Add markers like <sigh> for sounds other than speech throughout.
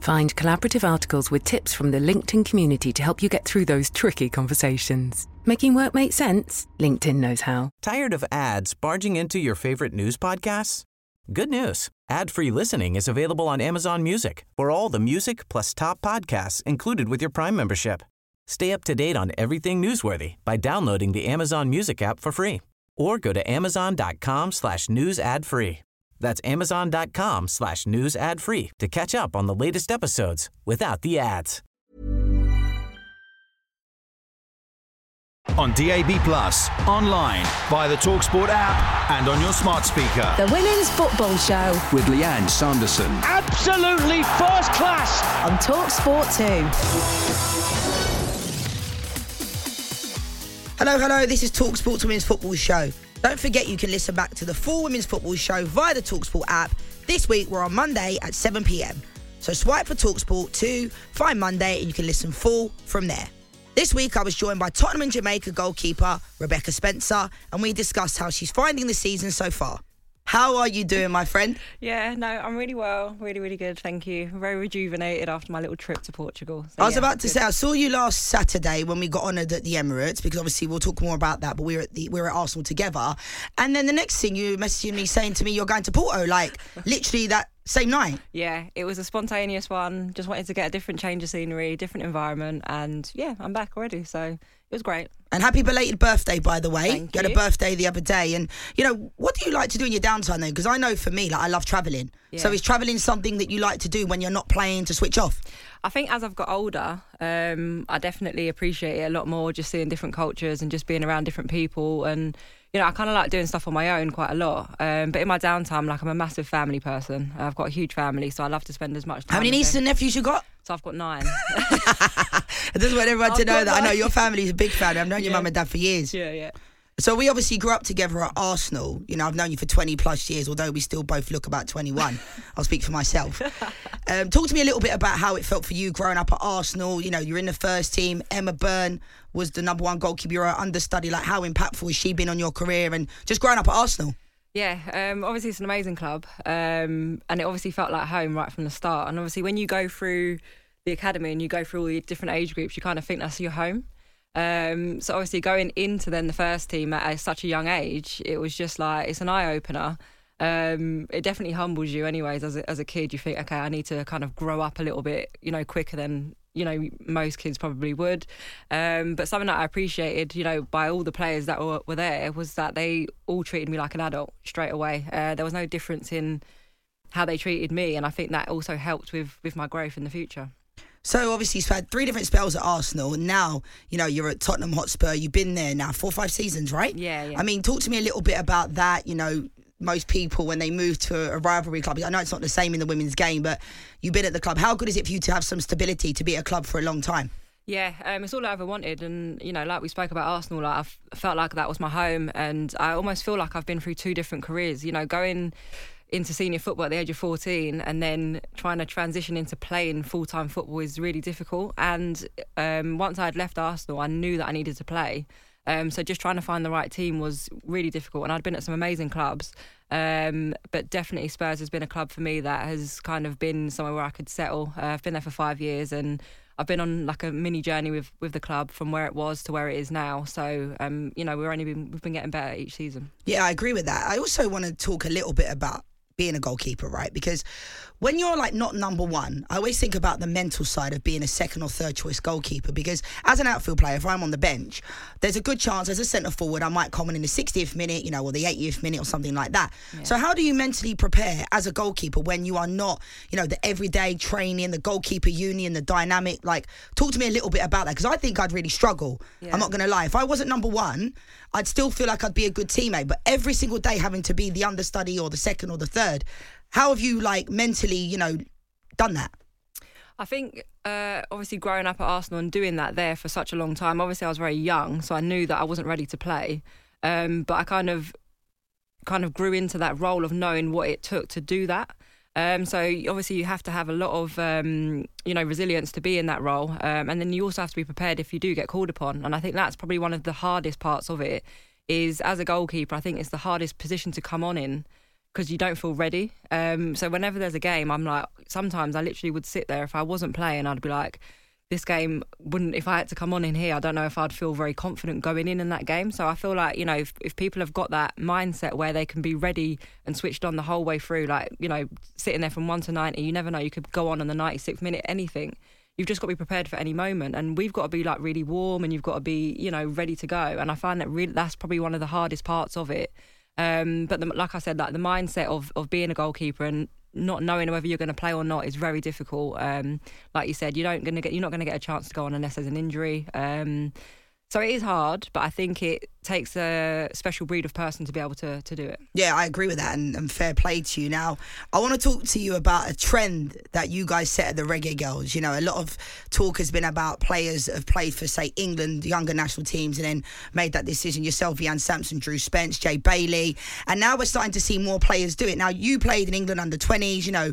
Find collaborative articles with tips from the LinkedIn community to help you get through those tricky conversations. Making work make sense? LinkedIn knows how. Tired of ads barging into your favorite news podcasts? Good news. Ad-free listening is available on Amazon Music for all the music plus top podcasts included with your Prime membership. Stay up to date on everything newsworthy by downloading the Amazon Music app for free or go to amazon.com slash news ad free. That's amazon.com slash news ad free to catch up on the latest episodes without the ads. On DAB Plus, online, via the Talksport app, and on your smart speaker. The Women's Football Show With Lianne Sanderson. Absolutely first class. on Talksport 2. Hello, hello. This is Talksport Women's Football Show. Don't forget you can listen back to the full Women's Football Show via the Talksport app. This week we're on Monday at 7 p.m. So swipe for Talksport 2, find Monday, and you can listen full from there. This week I was joined by Tottenham and Jamaica goalkeeper Rebecca Spencer, and we discussed how she's finding the season so far. How are you doing, my friend? Yeah, no, I'm really well, really, really good. Thank you. Very rejuvenated after my little trip to Portugal. So, I was yeah, about to good. say I saw you last Saturday when we got honoured at the Emirates because obviously we'll talk more about that. But we were at the we were at Arsenal together, and then the next thing you messaging me saying to me you're going to Porto like literally that same night. Yeah, it was a spontaneous one. Just wanted to get a different change of scenery, different environment, and yeah, I'm back already. So it was great. And happy belated birthday, by the way. Thank you had a birthday the other day, and you know what do you like to do in your downtime then? Because I know for me, like I love travelling. Yeah. So is travelling something that you like to do when you're not playing to switch off? I think as I've got older, um, I definitely appreciate it a lot more. Just seeing different cultures and just being around different people, and you know, I kind of like doing stuff on my own quite a lot. Um, but in my downtime, like I'm a massive family person. I've got a huge family, so I love to spend as much time. How many nieces and nephews you got? So I've got nine. <laughs> I just want everyone to I've know got that I know nine. your family's a big family. I've known your Yeah. mum and dad for years. yeah, yeah. So we obviously grew up together at Arsenal. You know, I've known you for 20 plus years, although we still both look about 21. <laughs> I'll speak for myself. Um, talk to me a little bit about how it felt for you growing up at Arsenal. You know, you're in the first team. Emma Byrne was the number one goalkeeper. You're understudy. Like, how impactful has she been on your career and just growing up at Arsenal? Yeah, um, obviously it's an amazing club, um, and it obviously felt like home right from the start. And obviously, when you go through the academy and you go through all the different age groups, you kind of think that's your home. Um, so obviously, going into then the first team at a, such a young age, it was just like it's an eye opener. Um, it definitely humbles you, anyways. As a, as a kid, you think, okay, I need to kind of grow up a little bit, you know, quicker than you know most kids probably would. Um, but something that I appreciated, you know, by all the players that were, were there was that they all treated me like an adult straight away. Uh, there was no difference in how they treated me, and I think that also helped with with my growth in the future. So obviously you've had three different spells at Arsenal, and now you know you're at Tottenham Hotspur. You've been there now four or five seasons, right? Yeah, yeah. I mean, talk to me a little bit about that. You know, most people when they move to a rivalry club, I know it's not the same in the women's game, but you've been at the club. How good is it for you to have some stability to be at a club for a long time? Yeah, um, it's all I ever wanted, and you know, like we spoke about Arsenal, like I felt like that was my home, and I almost feel like I've been through two different careers. You know, going into senior football at the age of 14 and then trying to transition into playing full-time football is really difficult and um, once I'd left Arsenal I knew that I needed to play um, so just trying to find the right team was really difficult and I'd been at some amazing clubs um, but definitely Spurs has been a club for me that has kind of been somewhere where I could settle uh, I've been there for five years and I've been on like a mini journey with, with the club from where it was to where it is now so um, you know we're only been, we've been getting better each season Yeah, I agree with that. I also want to talk a little bit about being a goalkeeper, right? Because when you're like not number one, I always think about the mental side of being a second or third choice goalkeeper. Because as an outfield player, if I'm on the bench, there's a good chance as a centre forward, I might come in in the 60th minute, you know, or the 80th minute or something like that. So how do you mentally prepare as a goalkeeper when you are not, you know, the everyday training, the goalkeeper union, the dynamic? Like, talk to me a little bit about that because I think I'd really struggle. Yeah. I'm not going to lie. If I wasn't number one, I'd still feel like I'd be a good teammate. But every single day having to be the understudy or the second or the third, how have you like mentally, you know, done that? I think uh, obviously growing up at Arsenal and doing that there for such a long time. Obviously, I was very young, so I knew that I wasn't ready to play. Um, but I kind of kind of grew into that role of knowing what it took to do that. Um, so obviously you have to have a lot of um, you know resilience to be in that role, um, and then you also have to be prepared if you do get called upon. And I think that's probably one of the hardest parts of it. Is as a goalkeeper, I think it's the hardest position to come on in because you don't feel ready. Um, so whenever there's a game, I'm like, sometimes I literally would sit there if I wasn't playing, I'd be like, this game wouldn't if I had to come on in here I don't know if I'd feel very confident going in in that game. So I feel like you know if, if people have got that mindset where they can be ready and switched on the whole way through like you know sitting there from 1 to 90 you never know you could go on in the 96th minute anything. You've just got to be prepared for any moment and we've got to be like really warm and you've got to be you know ready to go. And I find that really that's probably one of the hardest parts of it um, but the, like I said like the mindset of, of being a goalkeeper and not knowing whether you're going to play or not is very difficult. Um, like you said, you don't going to get you're not going to get a chance to go on unless there's an injury. Um, so it is hard, but I think it takes a special breed of person to be able to, to do it. Yeah, I agree with that, and, and fair play to you. Now, I want to talk to you about a trend that you guys set at the Reggae Girls. You know, a lot of talk has been about players have played for, say, England, younger national teams, and then made that decision yourself, Vyan Sampson, Drew Spence, Jay Bailey, and now we're starting to see more players do it. Now, you played in England under 20s, you know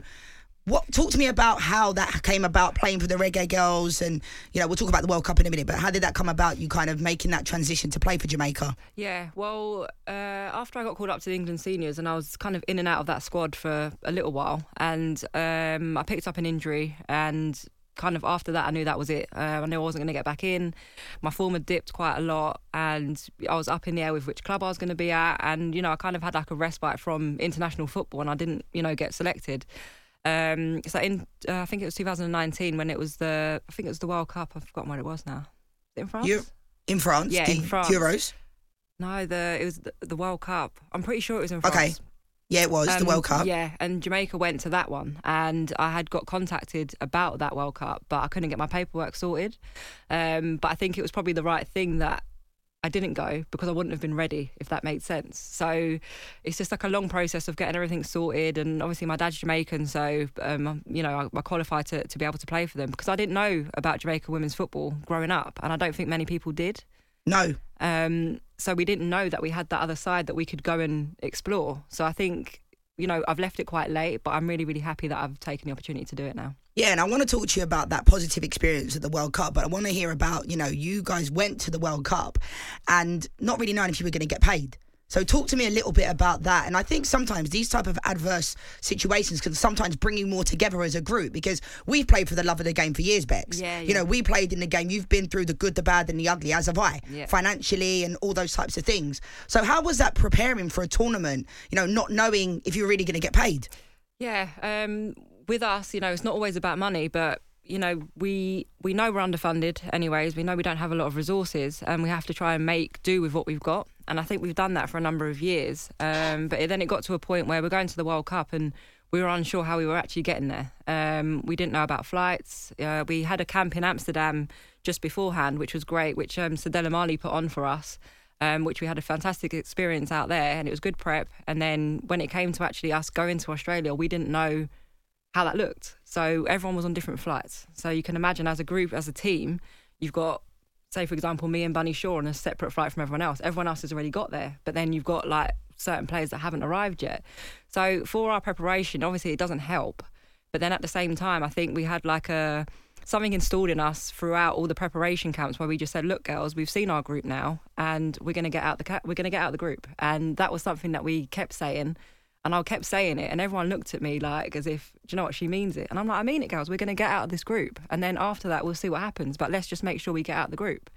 what talk to me about how that came about playing for the reggae girls and you know we'll talk about the world cup in a minute but how did that come about you kind of making that transition to play for jamaica? Yeah well uh, after i got called up to the england seniors and i was kind of in and out of that squad for a little while and um, i picked up an injury and kind of after that i knew that was it. Uh, i knew i wasn't going to get back in. My form had dipped quite a lot and i was up in the air with which club i was going to be at and you know i kind of had like a respite from international football and i didn't you know get selected um, so in uh, I think it was 2019 when it was the I think it was the World Cup. I've forgotten what it was now. in France? You in France? Yeah, in France. Euros. No, the it was the, the, World Cup. I'm pretty sure it was in France. Okay. Yeah, it was um, the World Cup. Yeah, and Jamaica went to that one, and I had got contacted about that World Cup, but I couldn't get my paperwork sorted. Um, but I think it was probably the right thing that I didn't go because I wouldn't have been ready, if that made sense. So it's just like a long process of getting everything sorted. And obviously, my dad's Jamaican, so um, you know, I, I qualified to, to be able to play for them because I didn't know about Jamaica women's football growing up, and I don't think many people did. No. Um, so we didn't know that we had that other side that we could go and explore. So I think you know, I've left it quite late, but I'm really, really happy that I've taken the opportunity to do it now. Yeah, and I want to talk to you about that positive experience at the World Cup, but I want to hear about, you know, you guys went to the World Cup and not really knowing if you were going to get paid. So talk to me a little bit about that. And I think sometimes these type of adverse situations can sometimes bring you more together as a group because we've played for the love of the game for years, Bex. Yeah, You know, we played in the game. You've been through the good, the bad, and the ugly, as have I, yeah. financially and all those types of things. So how was that preparing for a tournament? You know, not knowing if you're really going to get paid. Yeah. Um, with us, you know, it's not always about money, but you know, we we know we're underfunded anyways. We know we don't have a lot of resources, and we have to try and make do with what we've got. And I think we've done that for a number of years. Um, but then it got to a point where we're going to the World Cup, and we were unsure how we were actually getting there. Um, we didn't know about flights. Uh, we had a camp in Amsterdam just beforehand, which was great, which um, Cedella Marley put on for us. Um, which we had a fantastic experience out there, and it was good prep. And then when it came to actually us going to Australia, we didn't know how that looked. So everyone was on different flights. So you can imagine as a group, as a team, you've got, say, for example, me and Bunny Shaw on a separate flight from everyone else. Everyone else has already got there, but then you've got like certain players that haven't arrived yet. So for our preparation, obviously it doesn't help. But then at the same time, I think we had like a something installed in us throughout all the preparation camps where we just said, "Look, girls, we've seen our group now, and we're going to get out the ca- we're going to get out the group." And that was something that we kept saying and I kept saying it, and everyone looked at me like as if, do you know what, she means it. And I'm like, I mean it, girls. We're going to get out of this group. And then after that, we'll see what happens. But let's just make sure we get out of the group.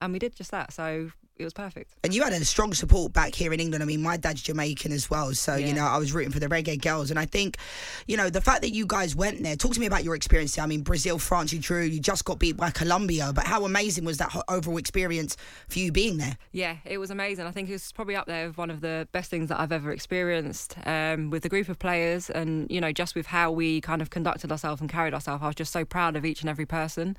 And we did just that. So it was perfect. And you had a strong support back here in England. I mean, my dad's Jamaican as well, so yeah. you know I was rooting for the reggae girls. And I think, you know, the fact that you guys went there. Talk to me about your experience. There. I mean, Brazil, France, you drew. You just got beat by Colombia, but how amazing was that overall experience for you being there? Yeah, it was amazing. I think it was probably up there with one of the best things that I've ever experienced um, with the group of players, and you know, just with how we kind of conducted ourselves and carried ourselves. I was just so proud of each and every person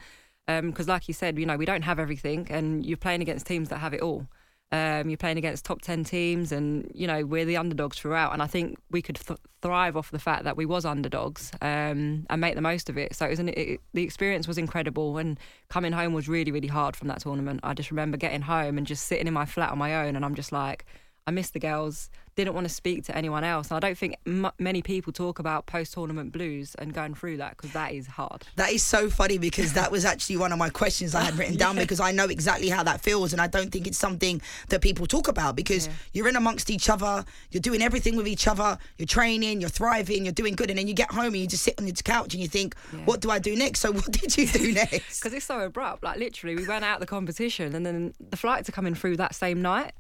because, um, like you said, you know, we don't have everything, and you're playing against teams that have it all. Um, you're playing against top 10 teams and, you know, we're the underdogs throughout. And I think we could th- thrive off the fact that we was underdogs um, and make the most of it. So it was an, it, the experience was incredible. And coming home was really, really hard from that tournament. I just remember getting home and just sitting in my flat on my own. And I'm just like, I miss the girls, didn't want to speak to anyone else. And I don't think m- many people talk about post tournament blues and going through that because that is hard. That is so funny because that was actually one of my questions I had written down <laughs> Yeah. because I know exactly how that feels and I don't think it's something that people talk about because Yeah. you're in amongst each other, you're doing everything with each other, you're training, you're thriving, you're doing good, and then you get home and you just sit on your couch and you think, what do I do next? So what did you do <laughs> next? Because it's so abrupt. Like literally, we went out of the competition, and then the flights are coming through that same night.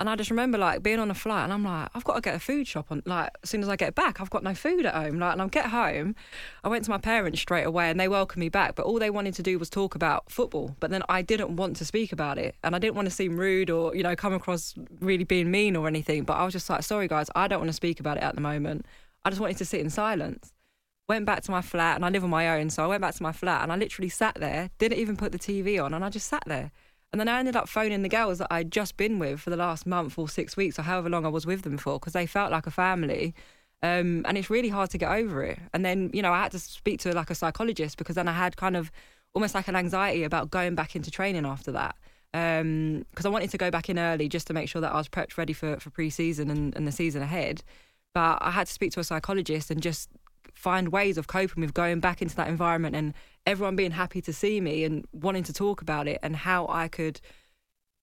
And I just remember like being on a flight, and I'm like, I've got to get a food shop on. Like as soon as I get back, I've got no food at home. Like, and I get home, I went to my parents straight away, and they welcomed me back. But all they wanted to do was talk about football. But then I didn't want to speak about it, and I didn't want to seem rude or you know come across really being mean or anything. But I was just like, sorry guys, I don't want to speak about it at the moment. I just wanted to sit in silence went back to my flat and I live on my own. So I went back to my flat and I literally sat there, didn't even put the TV on, and I just sat there. And then I ended up phoning the girls that I'd just been with for the last month or six weeks or however long I was with them for because they felt like a family. Um, and it's really hard to get over it. And then, you know, I had to speak to like a psychologist because then I had kind of almost like an anxiety about going back into training after that. Because I wanted to go back in early just to make sure that I was prepped ready for, for pre season and, and the season ahead. But I had to speak to a psychologist and just find ways of coping with going back into that environment and everyone being happy to see me and wanting to talk about it and how I could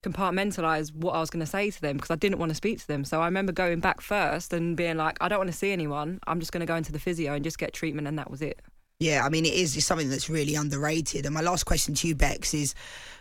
compartmentalize what I was going to say to them because I didn't want to speak to them. So I remember going back first and being like, I don't want to see anyone. I'm just going to go into the physio and just get treatment, and that was it. Yeah, I mean, it is something that's really underrated. And my last question to you, Bex, is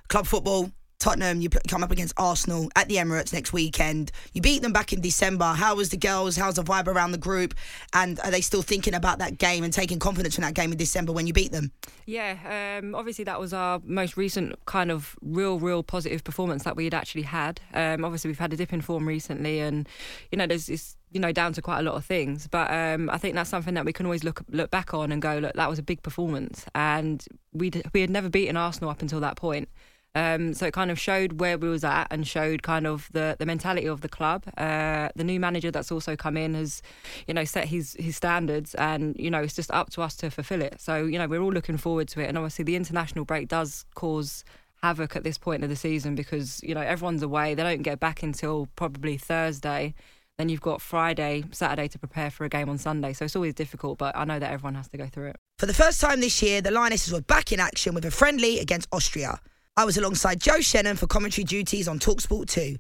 club football. Tottenham, you come up against Arsenal at the Emirates next weekend. You beat them back in December. How was the girls? How's the vibe around the group? And are they still thinking about that game and taking confidence from that game in December when you beat them? Yeah, um, obviously that was our most recent kind of real, real positive performance that we had actually had. Um, obviously we've had a dip in form recently, and you know there's it's you know down to quite a lot of things. But um, I think that's something that we can always look look back on and go, look, that was a big performance, and we we had never beaten Arsenal up until that point. Um, so it kind of showed where we was at and showed kind of the, the mentality of the club. Uh, the new manager that's also come in has, you know, set his his standards, and you know it's just up to us to fulfil it. So you know we're all looking forward to it, and obviously the international break does cause havoc at this point of the season because you know everyone's away. They don't get back until probably Thursday. Then you've got Friday, Saturday to prepare for a game on Sunday. So it's always difficult, but I know that everyone has to go through it. For the first time this year, the Lionesses were back in action with a friendly against Austria. I was alongside Joe Shannon for commentary duties on Talksport 2.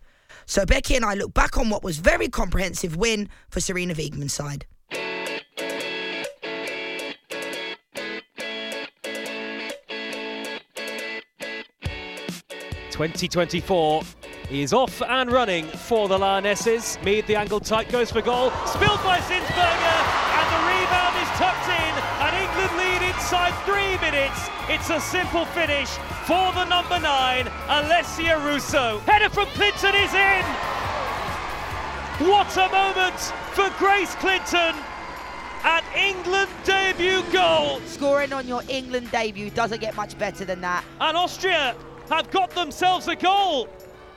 So Becky and I look back on what was very comprehensive win for Sarina Wiegman's side. 2024 is off and running for the Lionesses. Mead, the angle tight, goes for goal. Spilled by Zinsberger, and the rebound is tucked in, three minutes. It's a simple finish for the number nine, Alessia Russo. Header from Clinton is in. What a moment for Grace Clinton at England debut goal. Scoring on your England debut doesn't get much better than that. And Austria have got themselves a goal.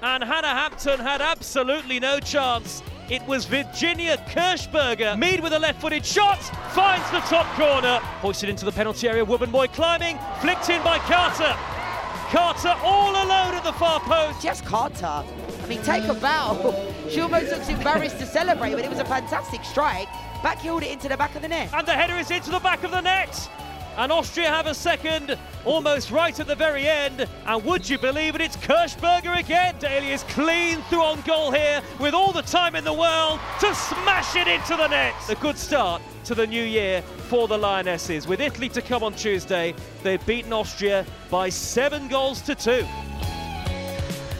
And Hannah Hampton had absolutely no chance. It was Virginia Kirchberger. Mead with a left footed shot, finds the top corner. Hoisted into the penalty area, Wubben-Moy climbing, flicked in by Carter. Carter all alone at the far post. Just Carter. I mean, take a bow. <laughs> She almost looks embarrassed to celebrate, but it was a fantastic strike. Backheeled it into the back of the net. And the header is into the back of the net. And Austria have a second, almost right at the very end. And would you believe it, it's Kirchberger again. Daly is clean through on goal here with all the time in the world to smash it into the net. A good start to the new year for the Lionesses. With Italy to come on Tuesday, they've beaten Austria by seven goals to two.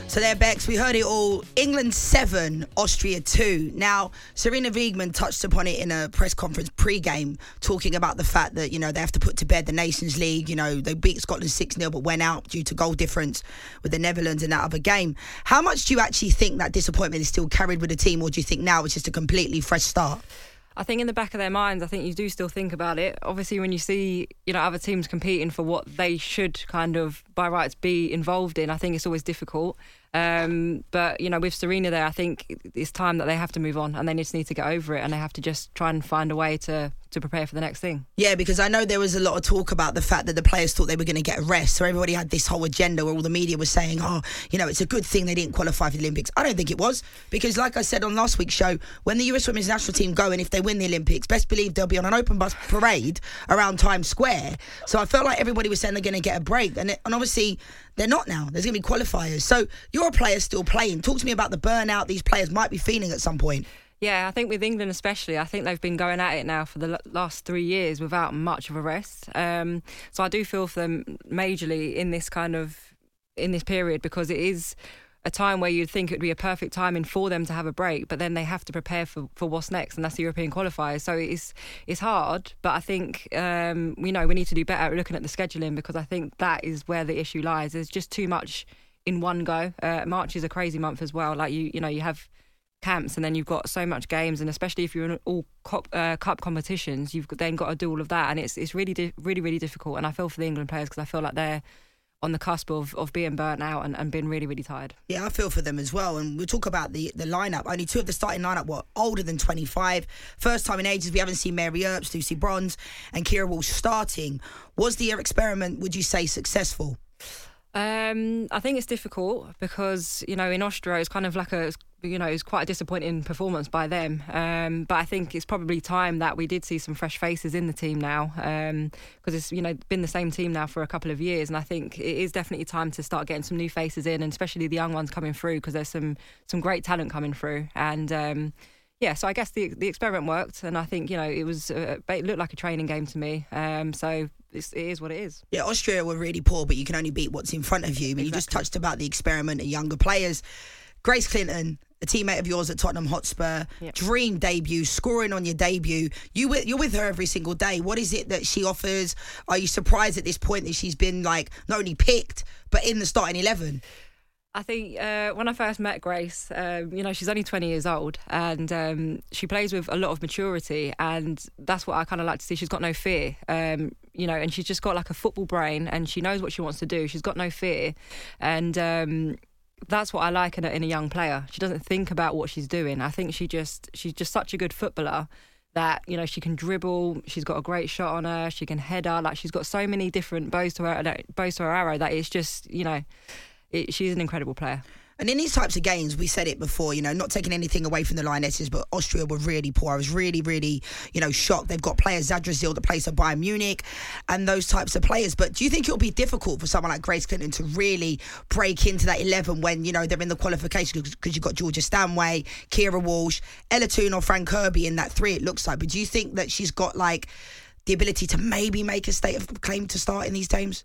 So there, Bex, we heard it all. England 7, Austria 2. Now, Sarina Wiegman touched upon it in a press conference pre-game, talking about the fact that, you know, they have to put to bed the Nations League. You know, they beat Scotland 6-0 but went out due to goal difference with the Netherlands in that other game. How much do you actually think that disappointment is still carried with the team or do you think now it's just a completely fresh start? I think in the back of their minds, I think you do still think about it. Obviously, when you see you know other teams competing for what they should kind of by rights be involved in, I think it's always difficult. Um, but you know, with Sarina there, I think it's time that they have to move on and they just need to get over it and they have to just try and find a way to to prepare for the next thing. Yeah, because I know there was a lot of talk about the fact that the players thought they were going to get a rest. So everybody had this whole agenda where all the media was saying, oh, you know, it's a good thing they didn't qualify for the Olympics. I don't think it was because, like I said on last week's show, when the US women's national team go and if they win the Olympics, best believe they'll be on an open bus parade around Times Square. So I felt like everybody was saying they're going to get a break. And, it, and obviously, they're not now. There's going to be qualifiers. So you're a player still playing. Talk to me about the burnout these players might be feeling at some point. Yeah, I think with England especially, I think they've been going at it now for the last three years without much of a rest. Um, so I do feel for them majorly in this kind of in this period because it is a time where you'd think it would be a perfect timing for them to have a break, but then they have to prepare for, for what's next, and that's the European qualifiers. So it's it's hard, but I think um, we know we need to do better at looking at the scheduling because I think that is where the issue lies. There's just too much in one go. Uh, March is a crazy month as well. Like you, you know, you have camps and then you've got so much games and especially if you're in all cup, uh, cup competitions you've then got to do all of that and it's it's really di- really really difficult and I feel for the England players because I feel like they're on the cusp of, of being burnt out and, and being really, really tired. Yeah, I feel for them as well. And we'll talk about the, the lineup. Only two of the starting lineup were older than 25. First time in ages, we haven't seen Mary Earps, Lucy Bronze, and Keira Walsh starting. Was the experiment, would you say, successful? Um, I think it's difficult because you know in Austria it's kind of like a you know it was quite a disappointing performance by them. Um, but I think it's probably time that we did see some fresh faces in the team now because um, it's you know been the same team now for a couple of years, and I think it is definitely time to start getting some new faces in, and especially the young ones coming through because there's some some great talent coming through and. Um, yeah, so I guess the the experiment worked, and I think you know it was uh, it looked like a training game to me. Um, so it's, it is what it is. Yeah, Austria were really poor, but you can only beat what's in front of you. But exactly. you just touched about the experiment and younger players. Grace Clinton, a teammate of yours at Tottenham Hotspur, yep. dream debut, scoring on your debut. You you're with her every single day. What is it that she offers? Are you surprised at this point that she's been like not only picked but in the starting eleven? I think uh, when I first met Grace, um, you know, she's only 20 years old and um, she plays with a lot of maturity. And that's what I kind of like to see. She's got no fear, um, you know, and she's just got like a football brain and she knows what she wants to do. She's got no fear. And um, that's what I like in a, in a young player. She doesn't think about what she's doing. I think she just, she's just such a good footballer that you know she can dribble she's got a great shot on her she can header like she's got so many different bows to her bows to her arrow that it's just you know it, she's an incredible player. And in these types of games, we said it before, you know, not taking anything away from the Lionesses, but Austria were really poor. I was really, really, you know, shocked. They've got players, Zadrazil, that plays for Bayern Munich, and those types of players. But do you think it'll be difficult for someone like Grace Clinton to really break into that 11 when, you know, they're in the qualification? Because you've got Georgia Stanway, Keira Walsh, Ella Toone, or Fran Kirby in that three, it looks like. But do you think that she's got, like, the ability to maybe make a state of claim to start in these games?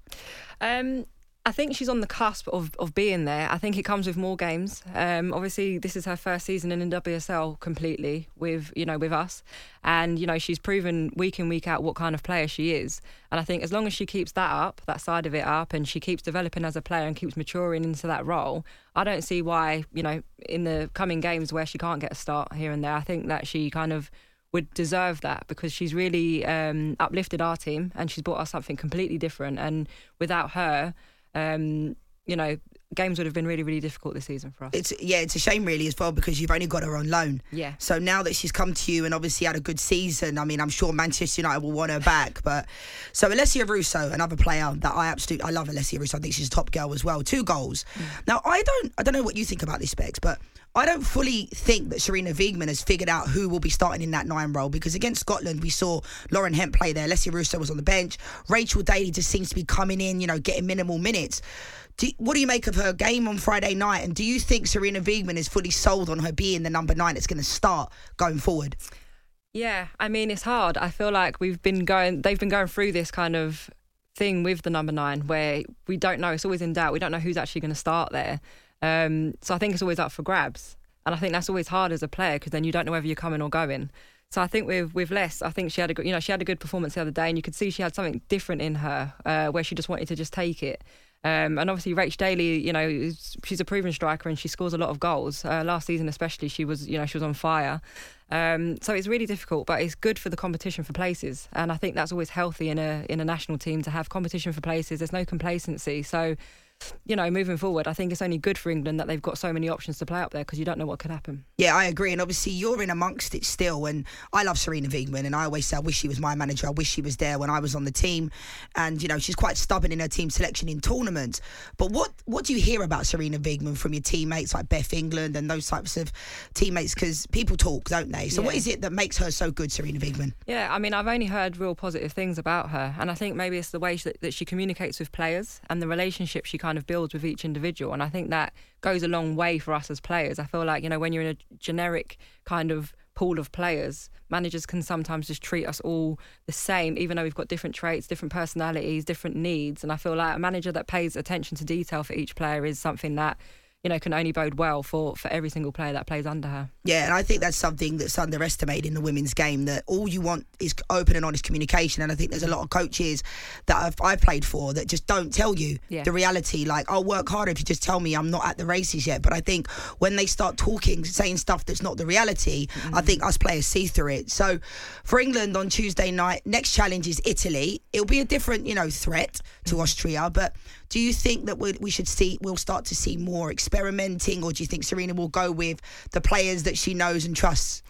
Um, I think she's on the cusp of, of being there. I think it comes with more games. Um, obviously, this is her first season in WSL completely with you know with us, and you know she's proven week in week out what kind of player she is. And I think as long as she keeps that up, that side of it up, and she keeps developing as a player and keeps maturing into that role, I don't see why you know in the coming games where she can't get a start here and there. I think that she kind of would deserve that because she's really um, uplifted our team and she's brought us something completely different. And without her um, you know, games would have been really, really difficult this season for us. It's yeah, it's a shame really as well because you've only got her on loan. Yeah. So now that she's come to you and obviously had a good season, I mean, I'm sure Manchester United will want her back. But so Alessia Russo, another player that I absolutely I love Alessia Russo. I think she's a top girl as well. Two goals. Mm. Now I don't I don't know what you think about this Bex, but I don't fully think that Sarina Wiegman has figured out who will be starting in that nine role because against Scotland we saw Lauren Hemp play there. Alessia Russo was on the bench. Rachel Daly just seems to be coming in, you know, getting minimal minutes. Do, what do you make of her game on Friday night? And do you think Sarina Wiegman is fully sold on her being the number nine that's going to start going forward? Yeah, I mean it's hard. I feel like we've been going. They've been going through this kind of thing with the number nine where we don't know. It's always in doubt. We don't know who's actually going to start there. Um, so I think it's always up for grabs, and I think that's always hard as a player because then you don't know whether you're coming or going. So I think with with Les, I think she had a good, you know, she had a good performance the other day, and you could see she had something different in her uh, where she just wanted to just take it. Um, and obviously, Rach Daly, you know, she's a proven striker and she scores a lot of goals. Uh, last season, especially, she was, you know, she was on fire. Um, so it's really difficult, but it's good for the competition for places, and I think that's always healthy in a in a national team to have competition for places. There's no complacency, so you know, moving forward, I think it's only good for England that they've got so many options to play up there because you don't know what could happen. Yeah, I agree. And obviously, you're in amongst it still. And I love Sarina Wiegman. And I always say, I wish she was my manager. I wish she was there when I was on the team. And, you know, she's quite stubborn in her team selection in tournaments. But what, what do you hear about Sarina Wiegman from your teammates like Beth England and those types of teammates? Because people talk, don't they? So, what Yeah. is it that makes her so good, Sarina Wiegman? Yeah, I mean, I've only heard real positive things about her, and I think maybe it's the way that, that she communicates with players and the relationship she kind of builds with each individual, and I think that goes a long way for us as players. I feel like you know when you're in a generic kind of pool of players, managers can sometimes just treat us all the same, even though we've got different traits, different personalities, different needs, and I feel like a manager that pays attention to detail for each player is something that you know can only bode well for for every single player that plays under her. Yeah, and I think that's something that's underestimated in the women's game. That all you want is open and honest communication. And I think there's a lot of coaches that I've, I've played for that just don't tell you Yeah. the reality. Like, I'll work harder if you just tell me I'm not at the races yet. But I think when they start talking, saying stuff that's not the reality, I mm. think us players see through it. So for England on Tuesday night, next challenge is Italy. It'll be a different, you know, threat to mm. Austria. But do you think that we should see, we'll start to see more experimenting, or do you think Sarina will go with the players that she knows and trusts?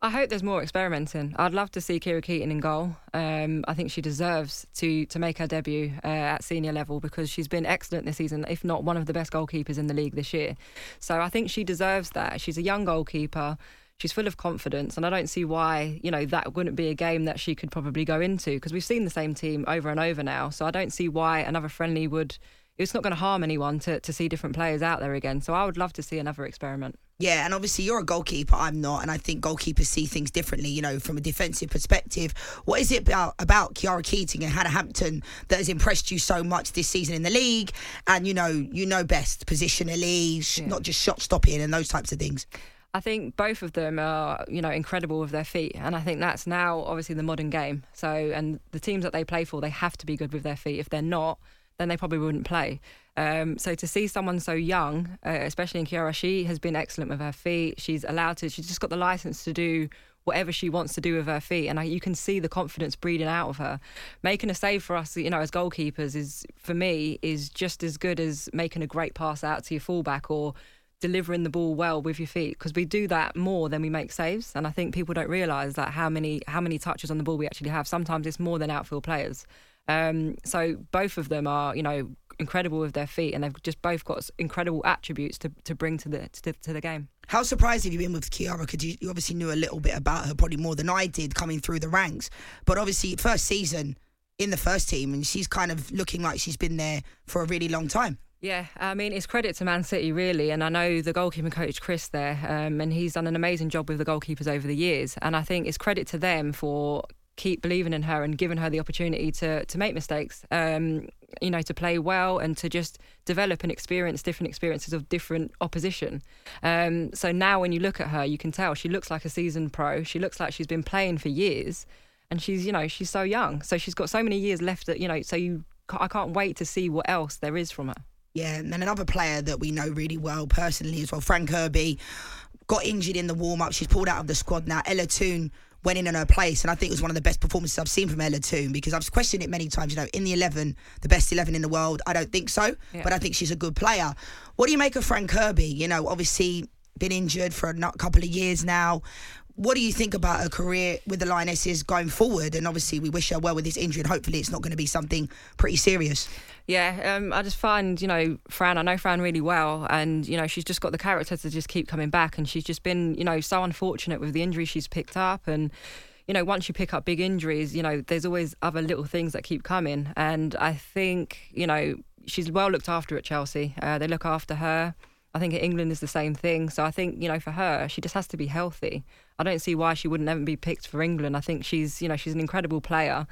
I hope there's more experimenting. I'd love to see Khiara Keating in goal. Um, I think she deserves to to make her debut uh, at senior level because she's been excellent this season, if not one of the best goalkeepers in the league this year. So I think she deserves that. She's a young goalkeeper. She's full of confidence, and I don't see why you know that wouldn't be a game that she could probably go into because we've seen the same team over and over now. So I don't see why another friendly would. It's not going to harm anyone to, to see different players out there again. So I would love to see another experiment. Yeah, and obviously you're a goalkeeper. I'm not, and I think goalkeepers see things differently. You know, from a defensive perspective. What is it about about Khiara Keating and Hannah Hampton that has impressed you so much this season in the league? And you know, you know best positionally, sh- not just shot stopping and those types of things. I think both of them are, you know, incredible with their feet, and I think that's now obviously the modern game. So, and the teams that they play for, they have to be good with their feet. If they're not, then they probably wouldn't play. Um, so to see someone so young, uh, especially in Khiara, she has been excellent with her feet. She's allowed to. She's just got the license to do whatever she wants to do with her feet, and I, you can see the confidence breeding out of her. Making a save for us, you know, as goalkeepers, is for me is just as good as making a great pass out to your fullback or delivering the ball well with your feet because we do that more than we make saves and I think people don't realize that how many how many touches on the ball we actually have sometimes it's more than outfield players um, so both of them are you know incredible with their feet and they've just both got incredible attributes to, to bring to the to, to the game How surprised have you been with Khiara? Because you, you obviously knew a little bit about her, probably more than I did coming through the ranks. But obviously, first season in the first team, and she's kind of looking like she's been there for a really long time. Yeah, I mean, it's credit to Man City, really. And I know the goalkeeping coach, Chris, there, um, and he's done an amazing job with the goalkeepers over the years. And I think it's credit to them for keep believing in her and giving her the opportunity to, to make mistakes, um, you know, to play well and to just develop and experience different experiences of different opposition. Um, so now when you look at her, you can tell she looks like a seasoned pro. She looks like she's been playing for years. And she's, you know, she's so young. So she's got so many years left that, you know, so you, I can't wait to see what else there is from her. Yeah, and then another player that we know really well personally as well, Fran Kirby, got injured in the warm up. She's pulled out of the squad now. Ella Toone went in in her place, and I think it was one of the best performances I've seen from Ella Toone because I've questioned it many times. You know, in the 11, the best 11 in the world, I don't think so, Yeah. but I think she's a good player. What do you make of Fran Kirby? You know, obviously been injured for a couple of years now. What do you think about her career with the Lionesses going forward? And obviously, we wish her well with this injury, and hopefully, it's not going to be something pretty serious. Yeah, um, I just find, you know, Fran, I know Fran really well, and, you know, she's just got the character to just keep coming back. And she's just been, you know, so unfortunate with the injuries she's picked up. And, you know, once you pick up big injuries, you know, there's always other little things that keep coming. And I think, you know, she's well looked after at Chelsea. Uh, they look after her. I think England is the same thing. So I think, you know, for her, she just has to be healthy. I don't see why she wouldn't ever be picked for England. I think she's, you know, she's an incredible player.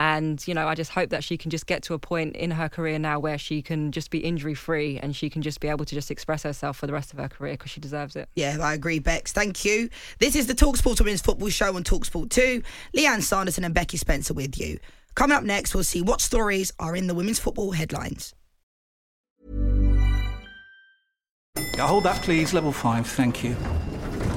And, you know, I just hope that she can just get to a point in her career now where she can just be injury free and she can just be able to just express herself for the rest of her career because she deserves it. Yeah, I agree, Bex. Thank you. This is the Talksport Women's Football Show on Talksport 2. Lianne Sanderson and Becky Spencer with you. Coming up next, we'll see what stories are in the women's football headlines. Yeah, hold that, please. Level 5, thank you.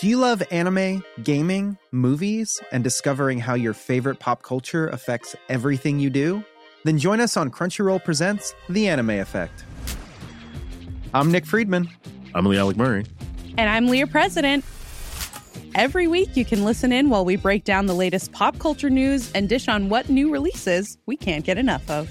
Do you love anime, gaming, movies, and discovering how your favorite pop culture affects everything you do? Then join us on Crunchyroll Presents The Anime Effect. I'm Nick Friedman. I'm Lee Alec Murray. And I'm Leah President. Every week, you can listen in while we break down the latest pop culture news and dish on what new releases we can't get enough of.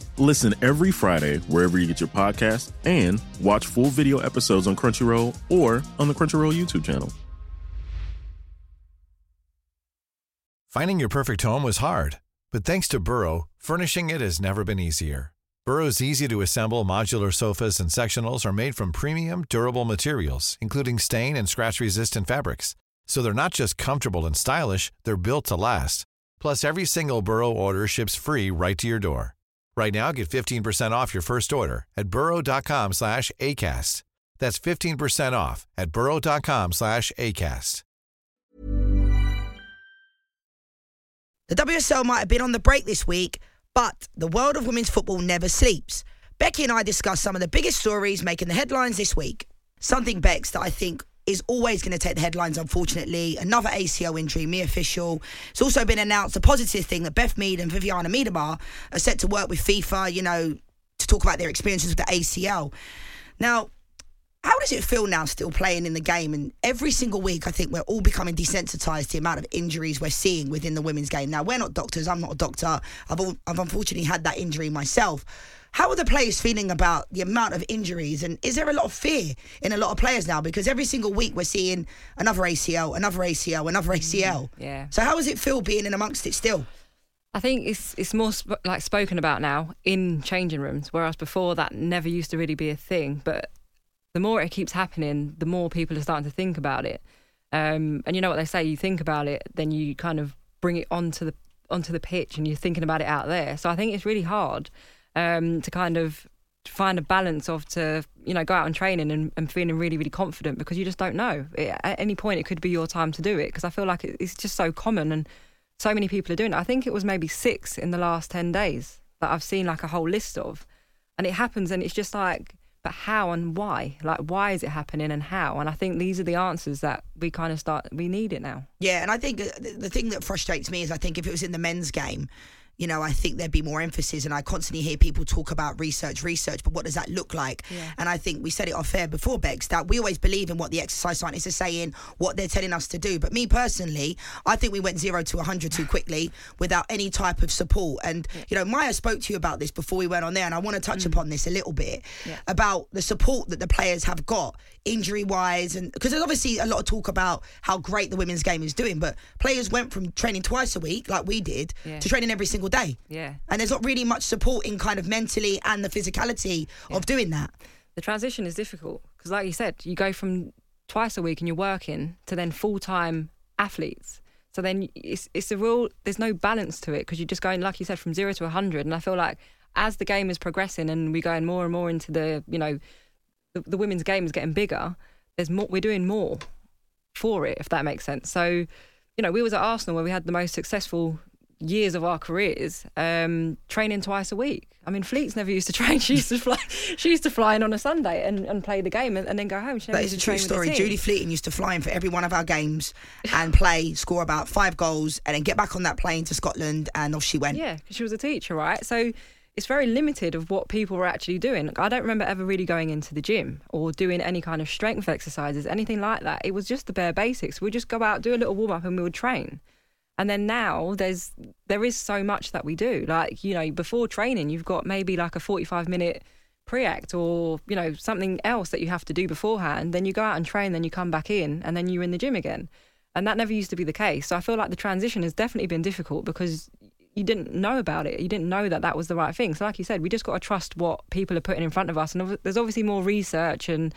Listen every Friday wherever you get your podcast and watch full video episodes on Crunchyroll or on the Crunchyroll YouTube channel. Finding your perfect home was hard, but thanks to Burrow, furnishing it has never been easier. Burrow's easy to assemble modular sofas and sectionals are made from premium, durable materials, including stain and scratch resistant fabrics. So they're not just comfortable and stylish, they're built to last. Plus, every single Burrow order ships free right to your door. Right now, get 15% off your first order at burrow.com slash ACAST. That's 15% off at burrow.com slash ACAST. The WSL might have been on the break this week, but the world of women's football never sleeps. Becky and I discussed some of the biggest stories making the headlines this week. Something, Bex, that I think is always going to take the headlines, unfortunately. Another ACL injury, Mia Fishel. It's also been announced a positive thing that Beth Mead and Vivianne Miedema are set to work with FIFA, you know, to talk about their experiences with the ACL. Now, how does it feel now still playing in the game? And every single week, I think we're all becoming desensitized to the amount of injuries we're seeing within the women's game. Now, we're not doctors. I'm not a doctor. I've, I've unfortunately had that injury myself. How are the players feeling about the amount of injuries? And is there a lot of fear in a lot of players now? Because every single week we're seeing another ACL, another ACL, another ACL. Yeah. So how does it feel being in amongst it still? I think it's it's more sp- like spoken about now in changing rooms, whereas before that never used to really be a thing. But the more it keeps happening, the more people are starting to think about it. Um, and you know what they say: you think about it, then you kind of bring it onto the onto the pitch, and you're thinking about it out there. So I think it's really hard um, to kind of find a balance of to you know go out and training and, and feeling really really confident because you just don't know it, at any point it could be your time to do it because I feel like it, it's just so common and so many people are doing it. I think it was maybe six in the last 10 days that I've seen like a whole list of. And it happens and it's just like, but how and why? Like, why is it happening and how? And I think these are the answers that we kind of start, we need it now. Yeah, and I think uh, the thing that frustrates me is I think if it was in the men's game, you know, I think there'd be more emphasis. And I constantly hear people talk about research, research, but what does that look like? Yeah. And I think we said it off air before, Bex, that we always believe in what the exercise scientists are saying, what they're telling us to do. But me personally, I think we went zero to 100 too quickly without any type of support. And, you know, Maya spoke to you about this before we went on there, and I want to touch mm. upon this a little bit Yeah. about the support that the players have got injury wise and because there's obviously a lot of talk about how great the women's game is doing but players went from training twice a week like we did Yeah. to training every single day Yeah. and there's not really much support in kind of mentally and the physicality of doing that The transition is difficult because, like you said, you go from twice a week and you're working to then full time athletes. So then it's it's a real there's no balance to it because you're just going like you said from zero to hundred. And I feel like as the game is progressing and we're going more and more into the you know the, the women's game is getting bigger. There's more we're doing more for it if that makes sense. So you know we was at Arsenal where we had the most successful years of our careers um, training twice a week. I mean, Fleet's never used to <laughs> train. She used to fly. She used to fly in on a Sunday and, and play the game and, and then go home. That is a true story. Julie Fleeting used to fly in for every one of our games and <laughs> play score about five goals and then get back on that plane to Scotland and off she went Yeah, she was a teacher, right? So it's very limited of what people were actually doing. I don't remember ever really going into the gym or doing any kind of strength exercises, anything like that. It was just the bare basics. We'd just go out, do a little warm up, and we would train. And then now there's there is so much that we do. Like you know, before training, you've got maybe like a forty-five minute pre-act or you know something else that you have to do beforehand. Then you go out and train, then you come back in, and then you're in the gym again. And that never used to be the case. So I feel like the transition has definitely been difficult because you didn't know about it. You didn't know that that was the right thing. So, like you said, we just got to trust what people are putting in front of us. And there's obviously more research and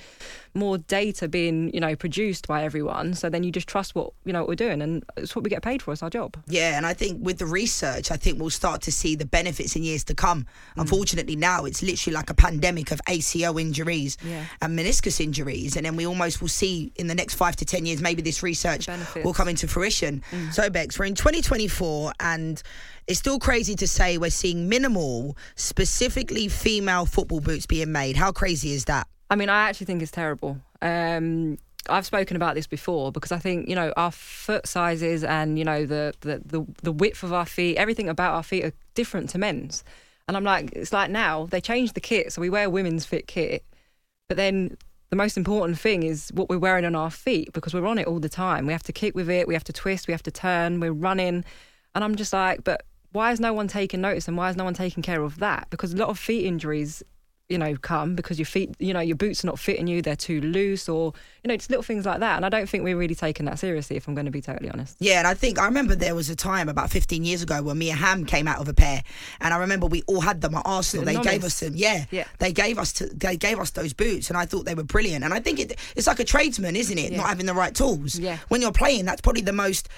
more data being, you know, produced by everyone. So then you just trust what you know what we're doing, and it's what we get paid for. It's our job. Yeah, and I think with the research, I think we'll start to see the benefits in years to come. Mm. Unfortunately, now it's literally like a pandemic of ACL injuries Yeah. and meniscus injuries, and then we almost will see in the next five to ten years maybe this research will come into fruition. Mm. So, Bex, we're in 2024, and it's still crazy to say we're seeing minimal, specifically female football boots being made. How crazy is that? I mean, I actually think it's terrible. Um, I've spoken about this before because I think you know our foot sizes and you know the, the the the width of our feet, everything about our feet are different to men's. And I'm like, it's like now they changed the kit, so we wear women's fit kit, but then the most important thing is what we're wearing on our feet because we're on it all the time. We have to kick with it, we have to twist, we have to turn, we're running, and I'm just like, but why is no one taking notice and why is no one taking care of that? Because a lot of feet injuries you know, come because your feet, you know, your boots are not fitting you, they're too loose, or, you know, just little things like that. And I don't think we're really taking that seriously, if I'm going to be totally honest. Yeah, and I think I remember there was a time about 15 years ago when Mia Hamm came out of a pair, and I remember we all had them at Arsenal. The They gave us them, yeah, Yeah. They gave us to, they gave us those boots, and I thought they were brilliant. And I think it, it's like a tradesman, isn't it? Yeah. Not having the right tools. Yeah. When you're playing, that's probably the most.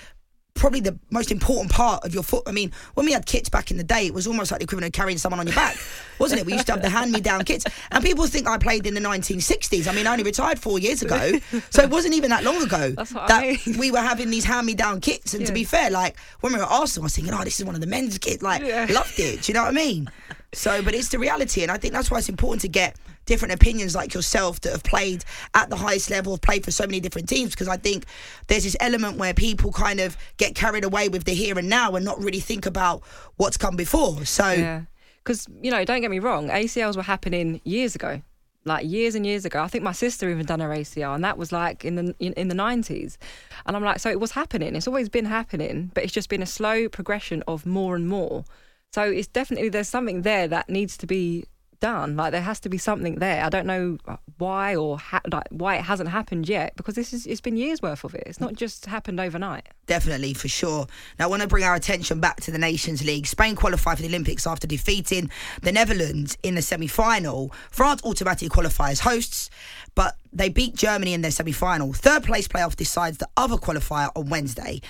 Probably the most important part of your foot. I mean, when we had kits back in the day, it was almost like the equivalent of carrying someone on your back, <laughs> wasn't it? We used to have the hand-me-down kits, and people think I played in the 1960s. I mean, I only retired four years ago, <laughs> so it wasn't even that long ago that I we were having these hand-me-down kits. And to be fair, like when we were at Arsenal, I was thinking, oh, this is one of the men's kits. Like, Yeah. loved it. Do you know what I mean? So, but it's the reality, and I think that's why it's important to get different opinions like yourself that have played at the highest level, have played for so many different teams, because I think there's this element where people kind of get carried away with the here and now and not really think about what's come before. So, Yeah. Because, you know, don't get me wrong, ACLs were happening years ago. Like years and years ago, I think my sister even done her ACL, and that was like in the in, the nineties. And I'm like, so it was happening. It's always been happening, but it's just been a slow progression of more and more. So it's definitely there's something there that needs to be done. Like there has to be something there. I don't know why or ha- like why it hasn't happened yet because this is it's been years worth of it. It's not just happened overnight. Definitely, for sure. Now, I want to bring our attention back to the Nations League. Spain qualified for the Olympics after defeating the Netherlands in the semi final. France automatically qualify as hosts, but they beat Germany in their semi final. Third place playoff decides the other qualifier on Wednesday.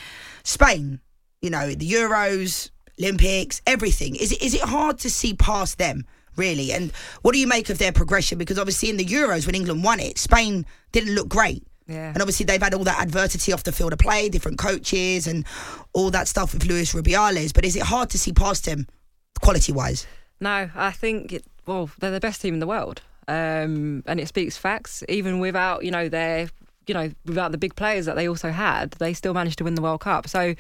Spain, you know, the Euros, Olympics, everything. Is it, is it hard to see past them? Really, and what do you make of their progression? Because obviously in the Euros, when England won it, Spain didn't look great. Yeah. And obviously they've had all that adversity off the field of play, different coaches and all that stuff with Luis Rubiales. But is it hard to see past him quality wise? No, I think it, well, they're the best team in the world, um, and it speaks facts. Even without you know their you know without the big players that they also had, they still managed to win the World Cup. So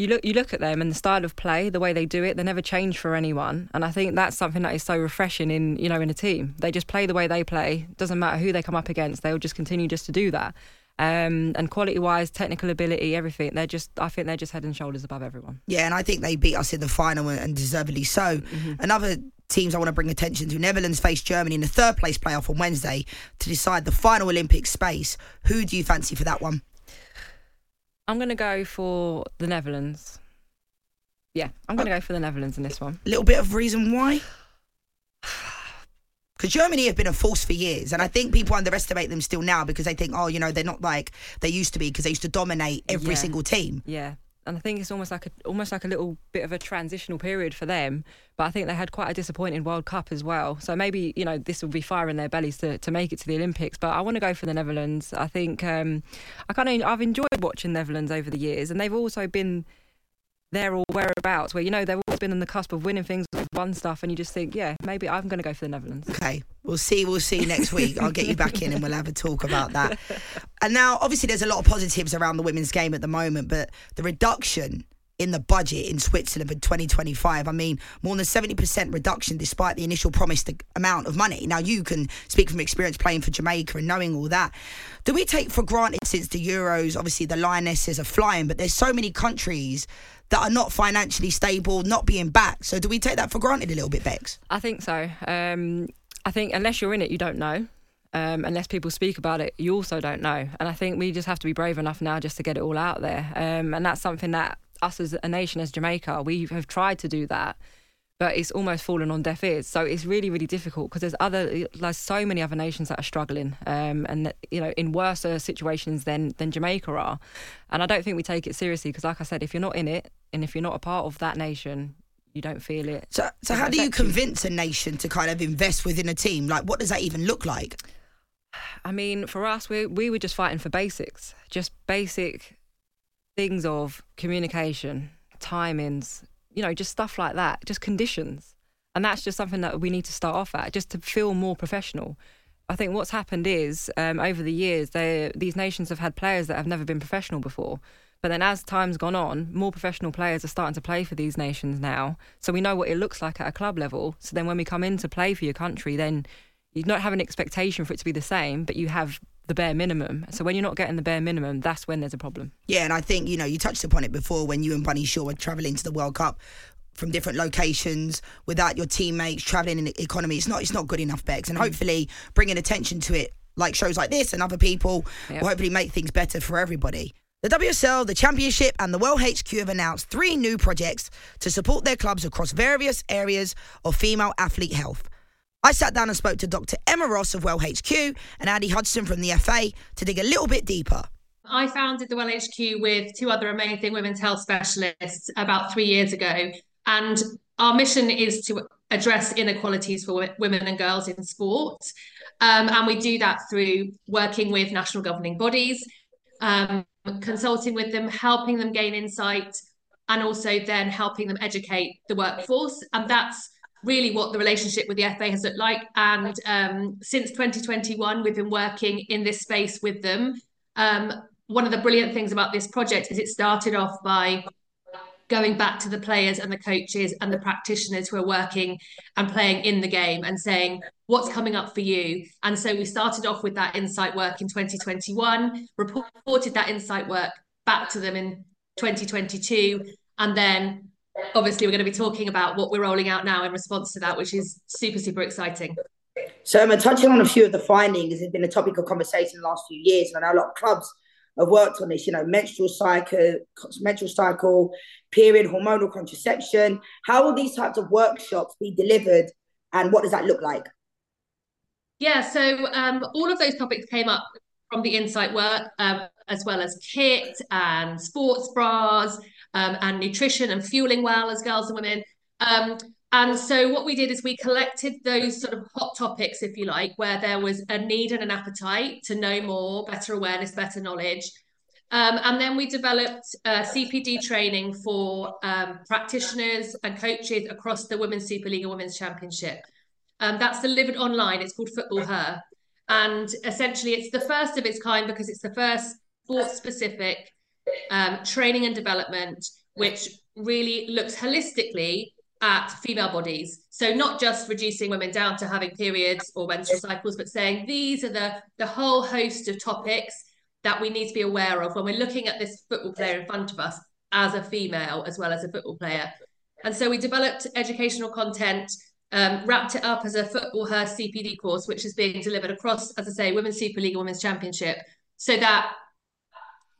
you look you look at them and the style of play, the way they do it, they never change for anyone, and I think that's something that is so refreshing in you know in a team. They just play the way they play. Doesn't matter who they come up against, they'll just continue just to do that. Um, and quality wise, technical ability, everything, they're just I think they're just head and shoulders above everyone. Yeah, and I think they beat us in the final and- deservedly so. Another teams I want to bring attention to Netherlands face Germany in the third place playoff on Wednesday to decide the final Olympic space. Who do you fancy for that one? I'm going to go for the Netherlands. Yeah, I'm going to oh. go for the Netherlands in this one. A little bit of reason why? <sighs> Because Germany have been a force for years, and I think people underestimate them still now because they think, oh, you know, they're not like they used to be because they used to dominate every Yeah. single team. Yeah, and I think it's almost like a almost like a little bit of a transitional period for them. But I think they had quite a disappointing World Cup as well. So maybe you know this will be fire in their bellies to, to make it to the Olympics. But I want to go for the Netherlands. I think um, I kind of I've enjoyed watching Netherlands over the years, and they've also been there or whereabouts where you know they've always been on the cusp of winning things, they've stuff, and you just think, yeah, maybe I'm going to go for the Netherlands. Okay, we'll see. We'll see next week. I'll get you back in and we'll have a talk about that. And now, obviously, there's a lot of positives around the women's game at the moment, but the reduction in the budget in Switzerland for 2025, I mean, more than 70% reduction despite the initial promised amount of money. Now, you can speak from experience playing for Jamaica and knowing all that. Do we take for granted since the Euros, obviously the Lionesses are flying, but there's so many countries that are not financially stable, not being backed. So do we take that for granted a little bit, Bex? I think so. Um, I think unless you're in it, you don't know. Um, unless people speak about it, you also don't know. And I think we just have to be brave enough now just to get it all out there. Um, and that's something that us as a nation, as Jamaica, we have tried to do that, but it's almost fallen on deaf ears. So it's really, really difficult because there's other, there's so many other nations that are struggling, um, and you know, in worse situations than than Jamaica are. And I don't think we take it seriously because, like I said, if you're not in it and if you're not a part of that nation, you don't feel it. So, so how do you convince a nation to kind of invest within a team? Like, what does that even look like? <sighs> I mean, for us, we we were just fighting for basics, just basic things of communication, timings, you know, just stuff like that, just conditions. And that's just something that we need to start off at, just to feel more professional. I think what's happened is um, over the years, these nations have had players that have never been professional before. But then as time's gone on, more professional players are starting to play for these nations now. So we know what it looks like at a club level. So then when we come in to play for your country, then you don't have an expectation for it to be the same, but you have the bare minimum. So when you're not getting the bare minimum, that's when there's a problem. Yeah, and I think, you know, you touched upon it before when you and Bunny Shaw were travelling to the World Cup from different locations without your teammates travelling in the economy. It's not it's not good enough, Bex. And mm. hopefully bringing attention to it like shows like this and other people yep. will hopefully make things better for everybody. The WSL, the Championship, and the Well HQ have announced three new projects to support their clubs across various areas of female athlete health. I sat down and spoke to Dr. Emma Ross of Well HQ and Andy Hudson from the FA to dig a little bit deeper. I founded the Well HQ with two other amazing women's health specialists about three years ago. And our mission is to address inequalities for women and girls in sport. Um, and we do that through working with national governing bodies, um, consulting with them, helping them gain insight, and also then helping them educate the workforce. And that's really what the relationship with the FA has looked like. And um, since 2021, we've been working in this space with them. Um, one of the brilliant things about this project is it started off by going back to the players and the coaches and the practitioners who are working and playing in the game and saying what's coming up for you and so we started off with that insight work in 2021 reported that insight work back to them in 2022 and then obviously we're going to be talking about what we're rolling out now in response to that, which is super, super exciting. So, I'm touching on a few of the findings. It's been a topic of conversation in the last few years, and I know a lot of clubs have worked on this. You know, menstrual cycle, menstrual cycle, period, hormonal contraception. How will these types of workshops be delivered, and what does that look like? Yeah, so um, all of those topics came up from the insight work, um, as well as kit and sports bras um, and nutrition and fueling well as girls and women. Um, and so what we did is we collected those sort of hot topics, if you like, where there was a need and an appetite to know more, better awareness, better knowledge. Um, and then we developed uh, CPD training for um, practitioners and coaches across the Women's Super League and Women's Championship. Um, that's delivered online. It's called Football Her. And essentially, it's the first of its kind because it's the first sports specific um, training and development, which really looks holistically at female bodies. So not just reducing women down to having periods or menstrual cycles, but saying these are the the whole host of topics that we need to be aware of when we're looking at this football player in front of us as a female as well as a football player. And so we developed educational content, um, wrapped it up as a Football Her CPD course, which is being delivered across, as I say, Women's Super League and Women's Championship, so that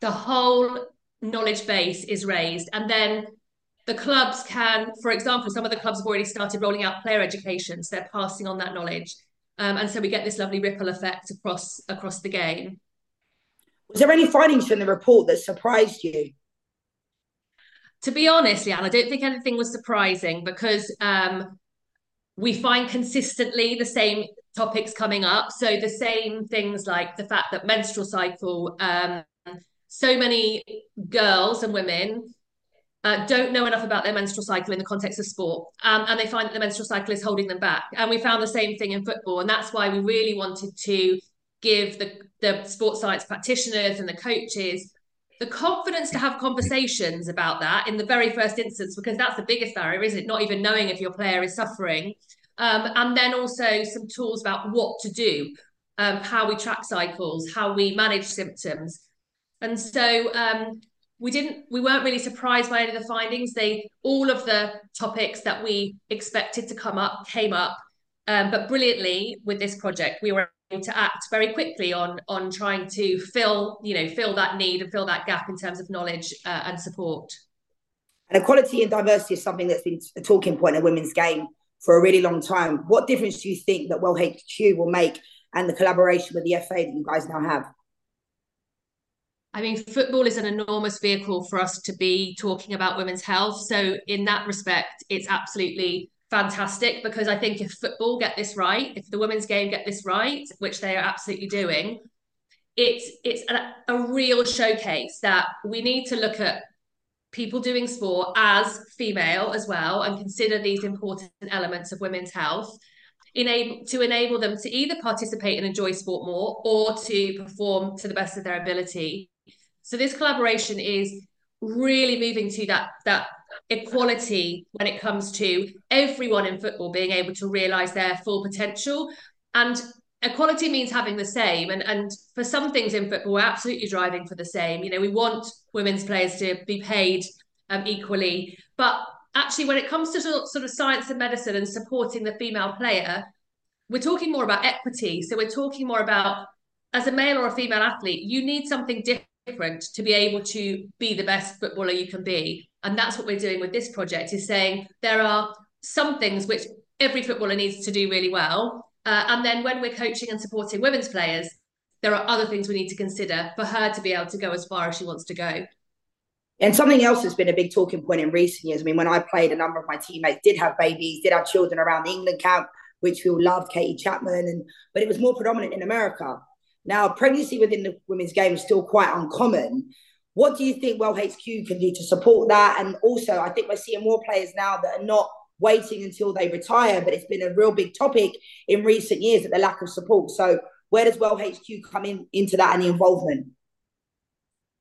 the whole knowledge base is raised. And then the clubs can, for example, some of the clubs have already started rolling out player education, so they're passing on that knowledge. Um, and so we get this lovely ripple effect across across the game. Was there any findings from the report that surprised you? To be honest, Lianne, I don't think anything was surprising because um, we find consistently the same topics coming up. So the same things like the fact that menstrual cycle um, so many girls and women uh, don't know enough about their menstrual cycle in the context of sport, um, and they find that the menstrual cycle is holding them back. And we found the same thing in football, and that's why we really wanted to give the the sports science practitioners and the coaches the confidence to have conversations about that in the very first instance, because that's the biggest barrier, is it? Not even knowing if your player is suffering, um, and then also some tools about what to do, um, how we track cycles, how we manage symptoms. And so um, we didn't, we weren't really surprised by any of the findings. They, all of the topics that we expected to come up came up. Um, but brilliantly with this project, we were able to act very quickly on on trying to fill, you know, fill that need and fill that gap in terms of knowledge uh, and support. And equality and diversity is something that's been a talking point in women's game for a really long time. What difference do you think that Well HQ will make and the collaboration with the FA that you guys now have? I mean, football is an enormous vehicle for us to be talking about women's health. So, in that respect, it's absolutely fantastic because I think if football get this right, if the women's game get this right, which they are absolutely doing, it's it's a, a real showcase that we need to look at people doing sport as female as well and consider these important elements of women's health enable to enable them to either participate and enjoy sport more or to perform to the best of their ability so this collaboration is really moving to that that equality when it comes to everyone in football being able to realize their full potential. And equality means having the same. And and for some things in football we're absolutely driving for the same. You know we want women's players to be paid um, equally. But actually when it comes to sort of science and medicine and supporting the female player we're talking more about equity. So we're talking more about as a male or a female athlete you need something different to be able to be the best footballer you can be and that's what we're doing with this project is saying there are some things which every footballer needs to do really well uh, and then when we're coaching and supporting women's players, there are other things we need to consider for her to be able to go as far as she wants to go. And something else that's been a big talking point in recent years. I mean, when I played, a number of my teammates did have babies, did have children around the England camp, which we all loved, Katie Chapman, and but it was more predominant in America. Now, pregnancy within the women's game is still quite uncommon. What do you think Well HQ can do to support that? And also, I think we're seeing more players now that are not waiting until they retire, but it's been a real big topic in recent years at the lack of support. So where does Well HQ come in into that and the involvement?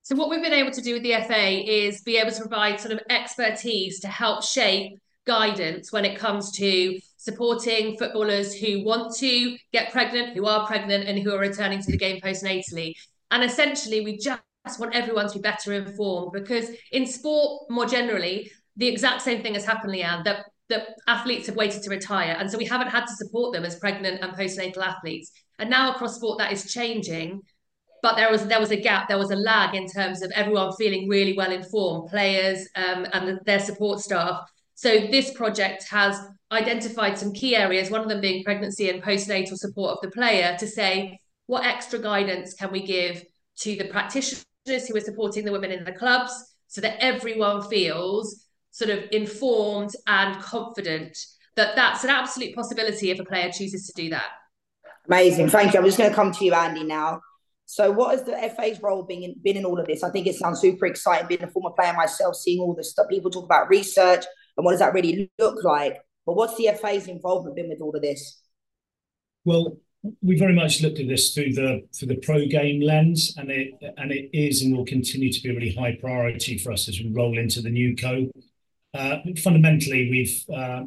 So what we've been able to do with the FA is be able to provide sort of expertise to help shape guidance when it comes to supporting footballers who want to get pregnant, who are pregnant, and who are returning to the game postnatally. And essentially, we just want everyone to be better informed because in sport more generally, the exact same thing has happened, Lianne, that that athletes have waited to retire. And so we haven't had to support them as pregnant and postnatal athletes. And now across sport that is changing. But there was there was a gap, there was a lag in terms of everyone feeling really well informed, players um, and their support staff. So this project has identified some key areas, one of them being pregnancy and postnatal support of the player, to say what extra guidance can we give to the practitioners who are supporting the women in the clubs so that everyone feels sort of informed and confident that that's an absolute possibility if a player chooses to do that. Amazing. Thank you. I'm just going to come to you, Andy, now. So, what has the FA's role been in, been in all of this? I think it sounds super exciting being a former player myself, seeing all the stuff people talk about research and what does that really look like. But what's the FA's involvement been with all of this? Well, we very much looked at this through the through the pro game lens, and it and it is and will continue to be a really high priority for us as we roll into the new co. Uh, fundamentally, we've uh,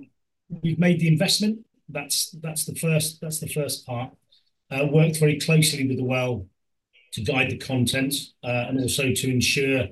we've made the investment. That's that's the first that's the first part. Uh, worked very closely with the well to guide the content and also to ensure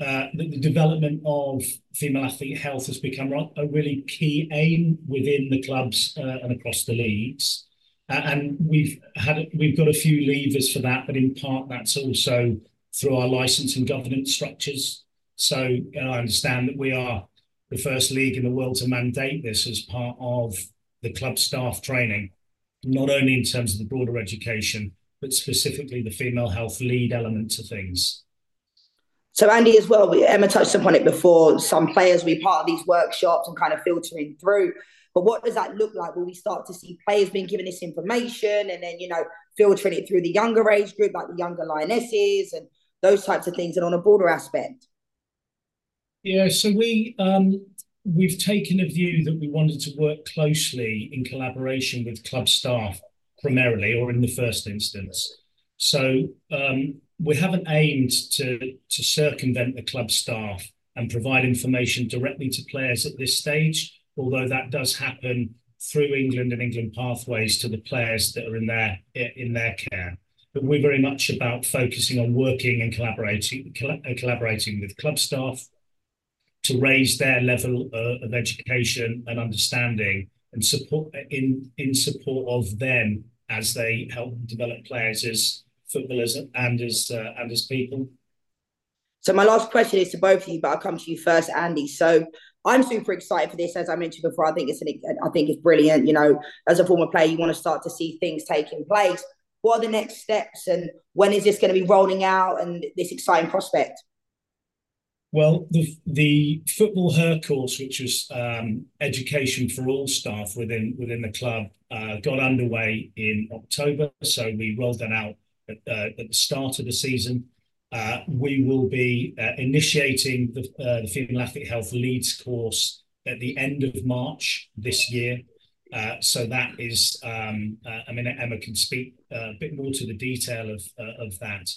Uh, that the development of female athlete health has become a really key aim within the clubs uh, and across the leagues. Uh, and we've had we've got a few levers for that, but in part that's also through our license and governance structures. So I understand that we are the first league in the world to mandate this as part of the club staff training, not only in terms of the broader education, but specifically the female health lead element to things. So, Andy, as well, Emma touched upon it before. Some players will be part of these workshops and kind of filtering through. But what does that look like? Will we start to see players being given this information and then, you know, filtering it through the younger age group, like the younger lionesses and those types of things, and on a broader aspect? Yeah, so we um, we've taken a view that we wanted to work closely in collaboration with club staff primarily, or in the first instance. So um, we haven't aimed to circumvent the club staff and provide information directly to players at this stage, although that does happen through England and England pathways to the players that are in their in their care. But we're very much about focusing on working and collaborating with club staff to raise their level uh, of education and understanding and support in in support of them as they help develop players as footballers and as uh, and as people. So my last question is to both of you, but I'll come to you first, Andy. So I'm super excited for this. As I mentioned before, I think it's an, I think it's brilliant. You know, as a former player, you want to start to see things taking place. What are the next steps, and when is this going to be rolling out? And this exciting prospect. Well, the the football her course, which was um, education for all staff within within the club, uh, got underway in October. So we rolled that out at, uh, the start of the season. Uh, we will be uh, initiating the, the female athlete health leads course at the end of March this year. So that is, um, I mean, Emma can speak a bit more to the detail of of that.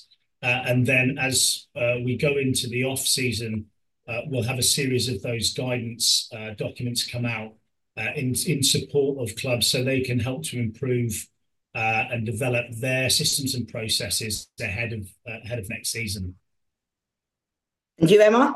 And then as we go into the off season, uh, we'll have a series of those guidance documents come out in in support of clubs so they can help to improve and develop their systems and processes ahead of ahead of next season. And you, Emma?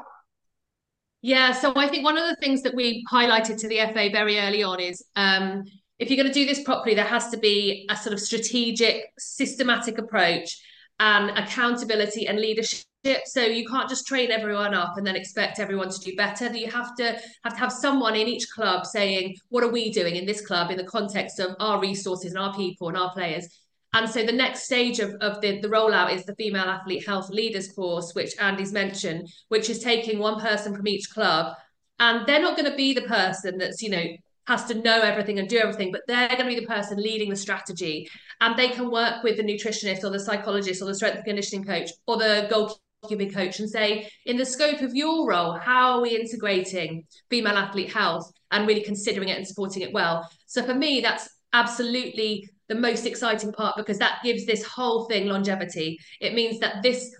Yeah, so I think one of the things that we highlighted to the FA very early on is um, if you're going to do this properly, there has to be a sort of strategic, systematic approach and accountability and leadership. So you can't just train everyone up and then expect everyone to do better. You have to have to have someone in each club saying, "What are we doing in this club in the context of our resources and our people and our players?" And so the next stage of, of the, the rollout is the female athlete health leaders course, which Andy's mentioned, which is taking one person from each club. And they're not going to be the person that's, you know, has to know everything and do everything, but they're going to be the person leading the strategy. And they can work with the nutritionist or the psychologist or the strength and conditioning coach or the goalkeeping coach and say, in the scope of your role, how are we integrating female athlete health and really considering it and supporting it well? So for me, that's absolutely the most exciting part because that gives this whole thing longevity. It means that this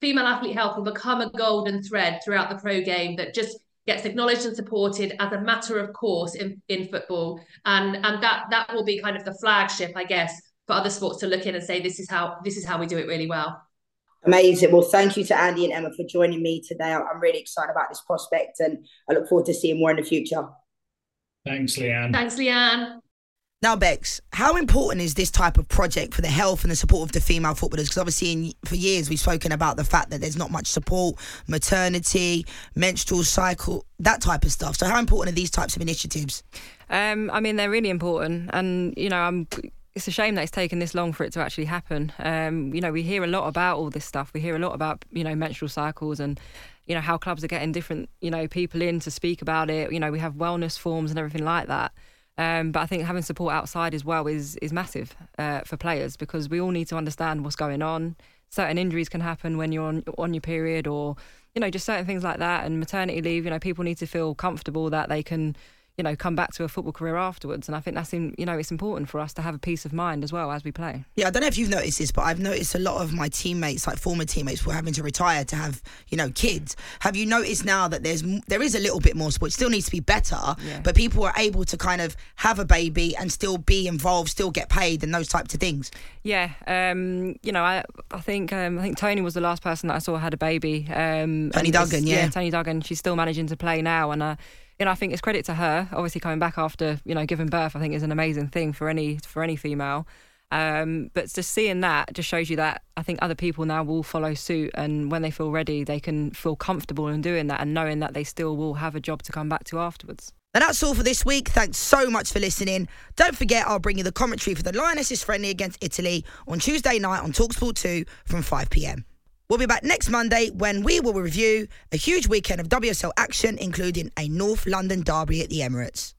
female athlete health will become a golden thread throughout the pro game that just gets acknowledged and supported as a matter of course in, in football and and that that will be kind of the flagship i guess for other sports to look in and say this is how this is how we do it really well amazing well thank you to andy and emma for joining me today i'm really excited about this prospect and i look forward to seeing more in the future thanks lianne thanks lianne now, Bex, how important is this type of project for the health and the support of the female footballers? Because obviously, in, for years, we've spoken about the fact that there's not much support, maternity, menstrual cycle, that type of stuff. So, how important are these types of initiatives? Um, I mean, they're really important, and you know, I'm. It's a shame that it's taken this long for it to actually happen. Um, you know, we hear a lot about all this stuff. We hear a lot about you know menstrual cycles and you know how clubs are getting different you know people in to speak about it. You know, we have wellness forms and everything like that. Um, but I think having support outside as well is is massive uh, for players because we all need to understand what's going on. Certain injuries can happen when you're on on your period, or you know, just certain things like that. And maternity leave, you know, people need to feel comfortable that they can you know, come back to a football career afterwards. And I think that's in, you know, it's important for us to have a peace of mind as well as we play. Yeah, I don't know if you've noticed this, but I've noticed a lot of my teammates, like former teammates, were having to retire to have, you know, kids. Have you noticed now that there's there is a little bit more sport? still needs to be better, yeah. but people are able to kind of have a baby and still be involved, still get paid, and those types of things. Yeah, um, you know, I I think um, I think Toni was the last person that I saw had a baby. Um, Toni Duggan, yeah. yeah, Toni Duggan. She's still managing to play now, and. Uh, know, I think it's credit to her. Obviously, coming back after you know giving birth, I think is an amazing thing for any for any female. Um, but just seeing that just shows you that I think other people now will follow suit, and when they feel ready, they can feel comfortable in doing that and knowing that they still will have a job to come back to afterwards. And that's all for this week. Thanks so much for listening. Don't forget, I'll bring you the commentary for the Lionesses friendly against Italy on Tuesday night on Talksport 2 from 5 pm. We'll be back next Monday when we will review a huge weekend of WSL action, including a North London derby at the Emirates.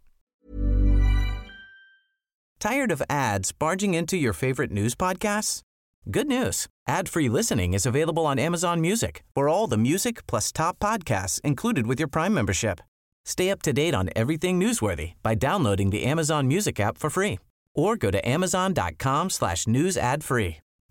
Tired of ads barging into your favorite news podcasts? Good news. Ad-free listening is available on Amazon Music for all the music plus top podcasts included with your Prime membership. Stay up to date on everything newsworthy by downloading the Amazon Music app for free or go to amazon.com slash news ad free.